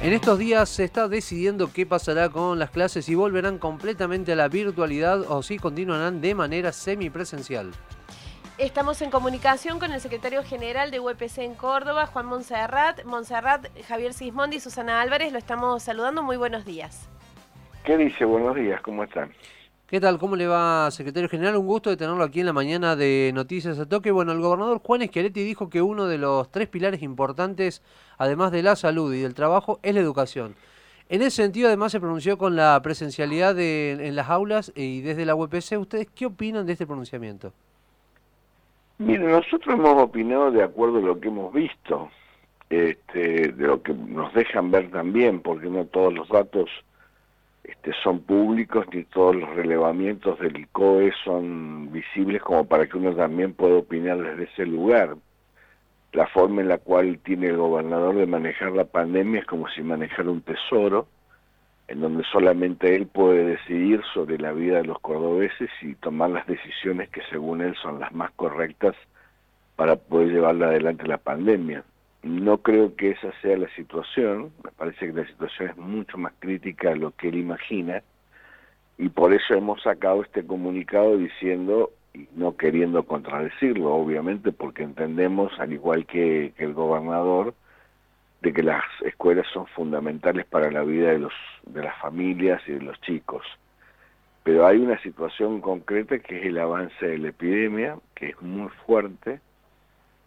En estos días se está decidiendo qué pasará con las clases, si volverán completamente a la virtualidad o si continuarán de manera semipresencial. Estamos en comunicación con el secretario general de UPC en Córdoba, Juan Monserrat. Monserrat, Javier Sismondi y Susana Álvarez, lo estamos saludando. Muy buenos días. ¿Qué dice? Buenos días, ¿cómo están? ¿Qué tal? ¿Cómo le va, secretario general? Un gusto de tenerlo aquí en la mañana de Noticias a Toque. Bueno, el gobernador Juan Schiaretti dijo que uno de los tres pilares importantes, además de la salud y del trabajo, es la educación. En ese sentido, además, se pronunció con la presencialidad en las aulas y desde la UPC. ¿Ustedes qué opinan de este pronunciamiento? Mire, nosotros hemos opinado de acuerdo a lo que hemos visto, este, de lo que nos dejan ver también, porque no todos los datos este, son públicos ni todos los relevamientos del COE son visibles como para que uno también pueda opinar desde ese lugar. La forma en la cual tiene el gobernador de manejar la pandemia es como si manejara un tesoro, en donde solamente él puede decidir sobre la vida de los cordobeses y tomar las decisiones que según él son las más correctas para poder llevarla adelante la pandemia. No creo que esa sea la situación, me parece que la situación es mucho más crítica de lo que él imagina y por eso hemos sacado este comunicado diciendo, y no queriendo contradecirlo, obviamente, porque entendemos, al igual que, el gobernador, de que las escuelas son fundamentales para la vida de, los, de las familias y de los chicos. Pero hay una situación concreta que es el avance de la epidemia, que es muy fuerte,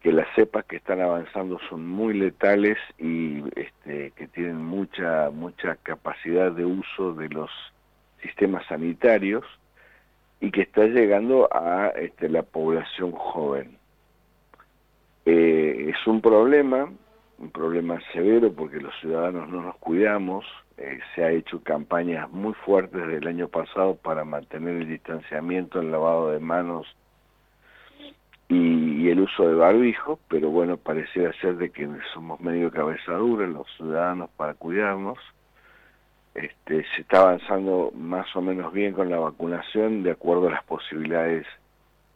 que las cepas que están avanzando son muy letales y este, que tienen mucha mucha capacidad de uso de los sistemas sanitarios y que está llegando a este, la población joven. Eh, es un problema, un problema severo porque los ciudadanos no nos cuidamos, eh, se ha hecho campañas muy fuertes desde el año pasado para mantener el distanciamiento, el lavado de manos y, el uso de barbijo, pero bueno, pareciera ser de que somos medio cabeza dura los ciudadanos para cuidarnos. Este, se está avanzando más o menos bien con la vacunación de acuerdo a las posibilidades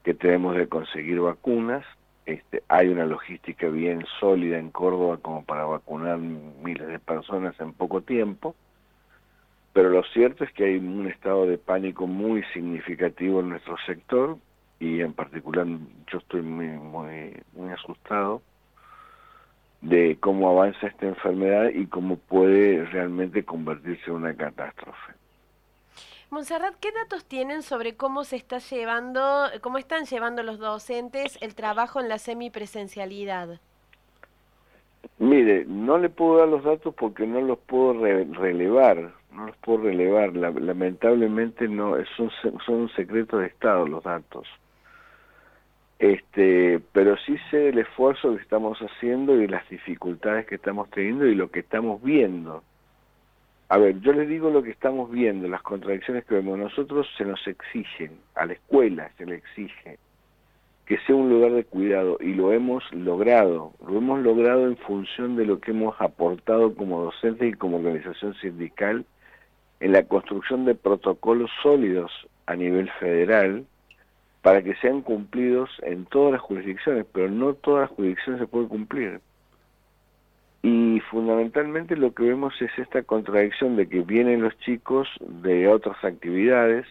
que tenemos de conseguir vacunas. Este, hay una logística bien sólida en Córdoba como para vacunar miles de personas en poco tiempo, pero lo cierto es que hay un estado de pánico muy significativo en nuestro sector, y en particular yo estoy muy, muy, muy asustado de cómo avanza esta enfermedad y cómo puede realmente convertirse en una catástrofe. Monserrat, ¿qué datos tienen sobre cómo se está llevando, cómo están llevando los docentes el trabajo en la semipresencialidad? Mire, no le puedo dar los datos porque no los puedo relevar, no los puedo relevar. lamentablemente no, son, son un secreto de Estado los datos. Este, pero sí sé el esfuerzo que estamos haciendo y las dificultades que estamos teniendo y lo que estamos viendo. A ver, yo les digo lo que estamos viendo, las contradicciones que vemos. Nosotros se nos exigen, a la escuela se le exige que sea un lugar de cuidado y lo hemos logrado. Lo hemos logrado en función de lo que hemos aportado como docentes y como organización sindical en la construcción de protocolos sólidos a nivel federal para que sean cumplidos en todas las jurisdicciones, pero no todas las jurisdicciones se pueden cumplir. Y fundamentalmente lo que vemos es esta contradicción de que vienen los chicos de otras actividades,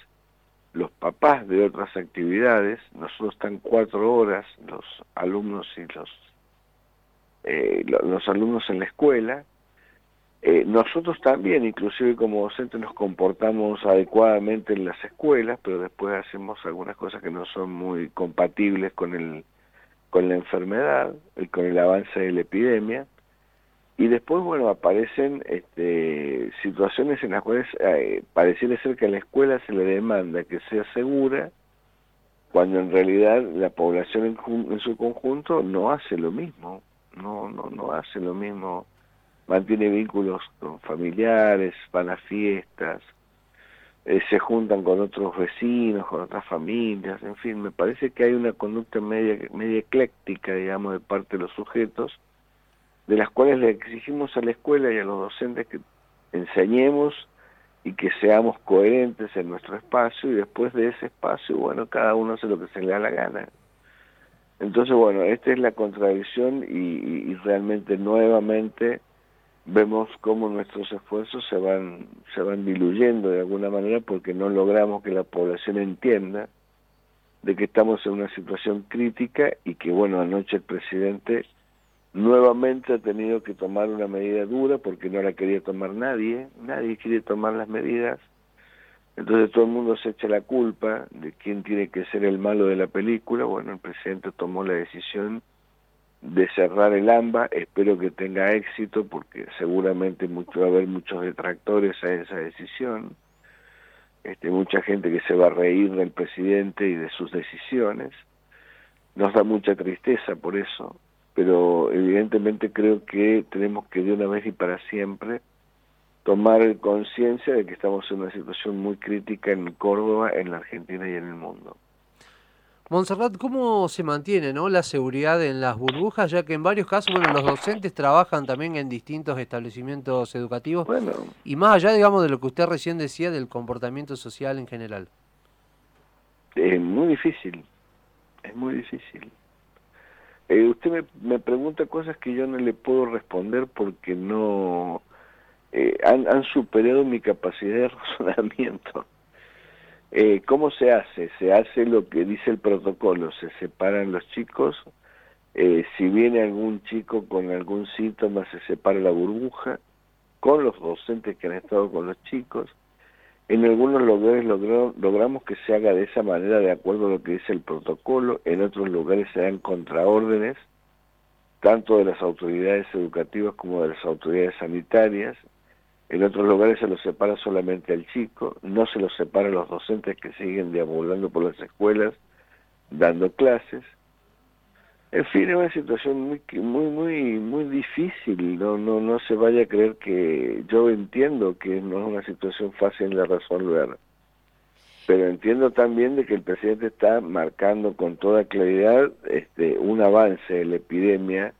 los papás de otras actividades, nosotros están cuatro horas los alumnos y los, eh, los alumnos en la escuela, eh, nosotros también, inclusive como docentes, nos comportamos adecuadamente en las escuelas, pero después hacemos algunas cosas que no son muy compatibles con el con la enfermedad, y con el avance de la epidemia. Y después, bueno, aparecen este, situaciones en las cuales eh, pareciera ser que a la escuela se le demanda que sea segura, cuando en realidad la población en, en su conjunto no hace lo mismo, no, no, no hace lo mismo mantiene vínculos con familiares, van a fiestas, eh, se juntan con otros vecinos, con otras familias, en fin, me parece que hay una conducta media, media ecléctica, digamos, de parte de los sujetos, de las cuales le exigimos a la escuela y a los docentes que enseñemos y que seamos coherentes en nuestro espacio y después de ese espacio, bueno, cada uno hace lo que se le da la gana. Entonces, bueno, esta es la contradicción y realmente nuevamente vemos cómo nuestros esfuerzos se van, se van diluyendo de alguna manera porque no logramos que la población entienda de que estamos en una situación crítica y que, bueno, anoche el presidente nuevamente ha tenido que tomar una medida dura porque no la quería tomar nadie, nadie quiere tomar las medidas, entonces todo el mundo se echa la culpa de quién tiene que ser el malo de la película, bueno, el presidente tomó la decisión de cerrar el AMBA, espero que tenga éxito porque seguramente mucho, va a haber muchos detractores a esa decisión, este, mucha gente que se va a reír del presidente y de sus decisiones, nos da mucha tristeza por eso, pero evidentemente creo que tenemos que de una vez y para siempre tomar conciencia de que estamos en una situación muy crítica en Córdoba, en la Argentina y en el mundo. Montserrat, ¿cómo se mantiene ¿no? la seguridad en las burbujas? Ya que en varios casos, bueno, los docentes trabajan también en distintos establecimientos educativos. Bueno, y más allá, digamos, de lo que usted recién decía del comportamiento social en general. Es muy difícil, es muy difícil. Eh, usted me, me, pregunta cosas que yo no le puedo responder porque no eh, han, han superado mi capacidad de razonamiento. Eh, ¿Cómo se hace? Se hace lo que dice el protocolo, se separan los chicos, eh, si viene algún chico con algún síntoma se separa la burbuja, con los docentes que han estado con los chicos. En algunos lugares logramos que se haga de esa manera de acuerdo a lo que dice el protocolo, en otros lugares se dan contraórdenes, tanto de las autoridades educativas como de las autoridades sanitarias, en otros lugares se los separa solamente al chico, no se los separa a los docentes que siguen deambulando por las escuelas, dando clases. En fin, es una situación muy muy muy muy difícil, no no no se vaya a creer que yo entiendo que no es una situación fácil de resolver. Pero entiendo también de que el presidente está marcando con toda claridad este un avance de la epidemia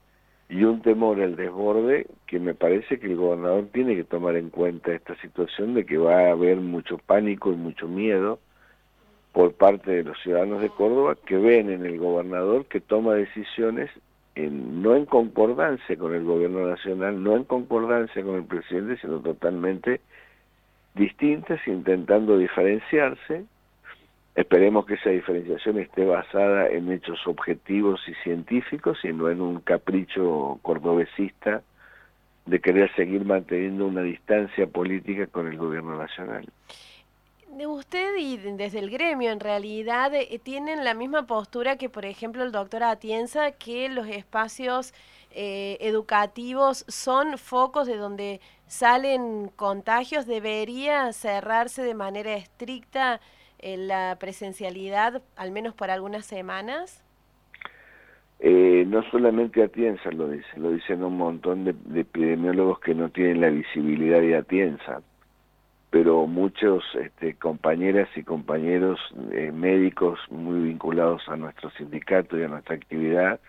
y un temor al desborde que me parece que el gobernador tiene que tomar en cuenta esta situación de que va a haber mucho pánico y mucho miedo por parte de los ciudadanos de Córdoba que ven en el gobernador que toma decisiones en, no en concordancia con el gobierno nacional, no en concordancia con el presidente, sino totalmente distintas, intentando diferenciarse Esperemos que esa diferenciación esté basada en hechos objetivos y científicos y no en un capricho cordobesista de querer seguir manteniendo una distancia política con el gobierno nacional. Usted y desde el gremio, en realidad, eh, tienen la misma postura que, por ejemplo, el doctor Atienza, que los espacios eh, educativos son focos de donde salen contagios. ¿Debería cerrarse de manera estricta la presencialidad, al menos por algunas semanas? Eh, no solamente Atienza lo dice, lo dicen un montón de, epidemiólogos que no tienen la visibilidad de Atienza, pero muchos este, compañeras y compañeros eh, médicos muy vinculados a nuestro sindicato y a nuestra actividad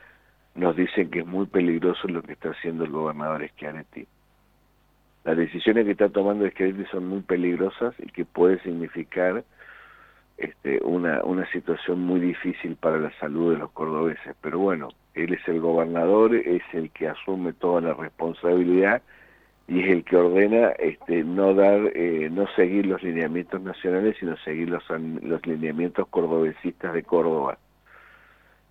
nos dicen que es muy peligroso lo que está haciendo el gobernador Schiaretti. Las decisiones que está tomando Schiaretti son muy peligrosas y que puede significar este, una, una situación muy difícil para la salud de los cordobeses. Pero bueno, él es el gobernador, es el que asume toda la responsabilidad y es el que ordena este, no dar, eh, no seguir los lineamientos nacionales, sino seguir los, los lineamientos cordobesistas de Córdoba.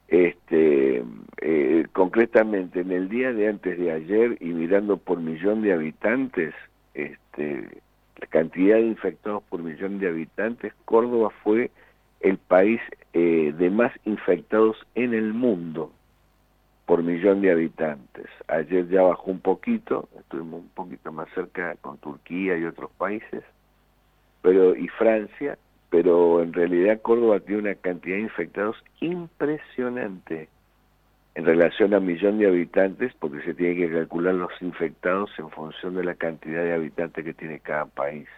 Este, eh, concretamente, en el día de antes de ayer y mirando por millón de habitantes, este, la cantidad de infectados por millón de habitantes, Córdoba fue el país eh, de más infectados en el mundo por millón de habitantes. Ayer ya bajó un poquito, estuvimos un poquito más cerca con Turquía y otros países, pero y Francia, pero en realidad Córdoba tiene una cantidad de infectados impresionante en relación a millón de habitantes, porque se tiene que calcular los infectados en función de la cantidad de habitantes que tiene cada país.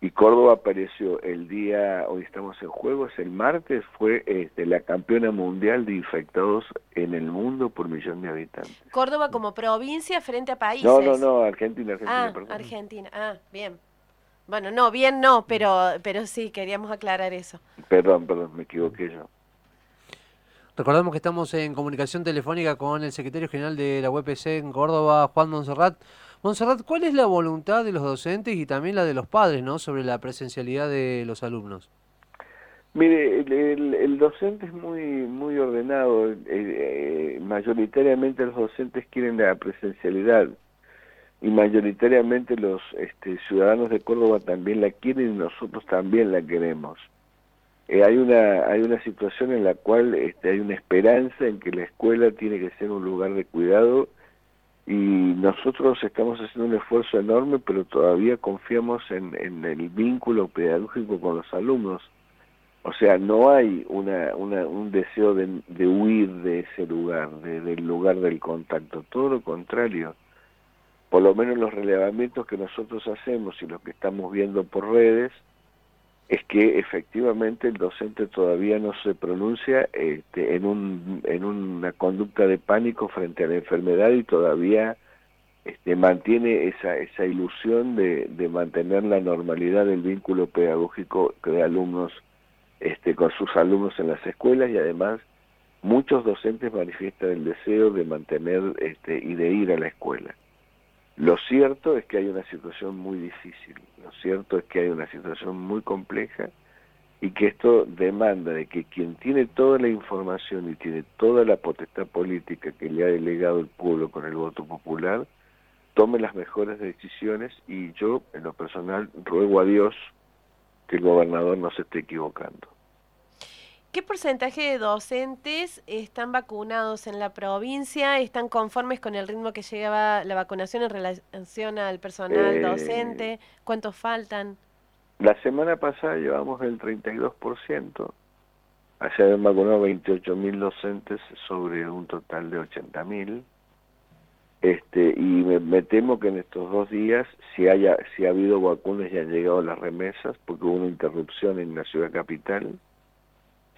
Y Córdoba apareció el día, hoy estamos en juegos, el martes fue este, la campeona mundial de infectados en el mundo por millón de habitantes. Córdoba como provincia frente a países. No, no, no, Argentina, Argentina, ah, perdón. Argentina, ah, bien. Bueno, no, bien no, pero, pero sí, queríamos aclarar eso. Perdón, perdón, me equivoqué yo. Recordamos que estamos en comunicación telefónica con el secretario general de la UPC en Córdoba, Juan Monserrat. Monserrat, ¿cuál es la voluntad de los docentes y también la de los padres ¿no? sobre la presencialidad de los alumnos? Mire, el, docente es muy muy ordenado. Eh, eh, mayoritariamente los docentes quieren la presencialidad y mayoritariamente los este, ciudadanos de Córdoba también la quieren y nosotros también la queremos. Eh, hay una hay una situación en la cual este, hay una esperanza en que la escuela tiene que ser un lugar de cuidado y nosotros estamos haciendo un esfuerzo enorme pero todavía confiamos en, en el vínculo pedagógico con los alumnos. O sea no hay una, una un deseo de, de, huir de ese lugar de, del lugar del contacto todo lo contrario. Por lo menos los relevamientos que nosotros hacemos y los que estamos viendo por redes es que efectivamente el docente todavía no se pronuncia este, en, un, en una conducta de pánico frente a la enfermedad y todavía este, mantiene esa, esa ilusión de, de mantener la normalidad del vínculo pedagógico de alumnos este, con sus alumnos en las escuelas y además muchos docentes manifiestan el deseo de mantener este, y de ir a la escuela. Lo cierto es que hay una situación muy difícil, lo cierto es que hay una situación muy compleja y que esto demanda de que quien tiene toda la información y tiene toda la potestad política que le ha delegado el pueblo con el voto popular, tome las mejores decisiones y yo, en lo personal, ruego a Dios que el gobernador no se esté equivocando. ¿Qué porcentaje de docentes están vacunados en la provincia? ¿Están conformes con el ritmo que lleva la vacunación en relación al personal eh, docente? ¿Cuántos faltan? La semana pasada llevamos el 32%. Se habían vacunado 28.000 docentes sobre un total de 80.000. Este, y me, me, temo que en estos dos días, si, haya, si ha habido vacunas y han llegado las remesas, porque hubo una interrupción en la ciudad capital,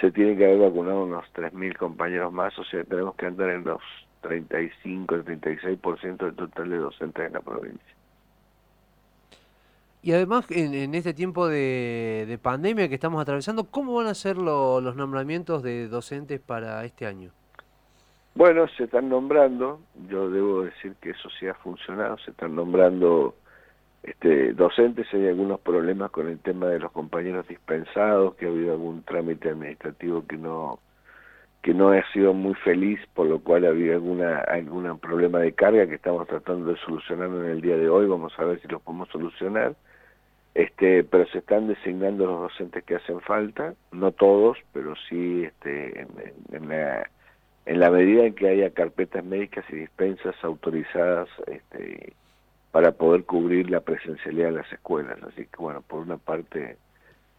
se tiene que haber vacunado unos 3.000 compañeros más, o sea, tenemos que andar en los 35, el 36% del total de docentes en la provincia. Y además, en, este tiempo de, pandemia que estamos atravesando, ¿cómo van a ser los nombramientos de docentes para este año? Bueno, se están nombrando, yo debo decir que eso sí ha funcionado, se están nombrando este, docentes, hay algunos problemas con el tema de los compañeros dispensados, que ha habido algún trámite administrativo que no que no ha sido muy feliz, por lo cual había alguna algún problema de carga que estamos tratando de solucionar en el día de hoy, vamos a ver si lo podemos solucionar. Este, pero se están designando los docentes que hacen falta, no todos, pero sí este, en, en, la, en la medida en que haya carpetas médicas y dispensas autorizadas este, para poder cubrir la presencialidad de las escuelas. Así que bueno, por una parte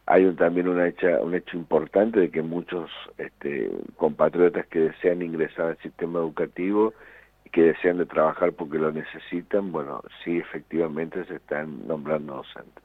hay también una hecha, un hecho importante de que muchos este, compatriotas que desean ingresar al sistema educativo y que desean de trabajar porque lo necesitan, bueno, sí efectivamente se están nombrando docentes.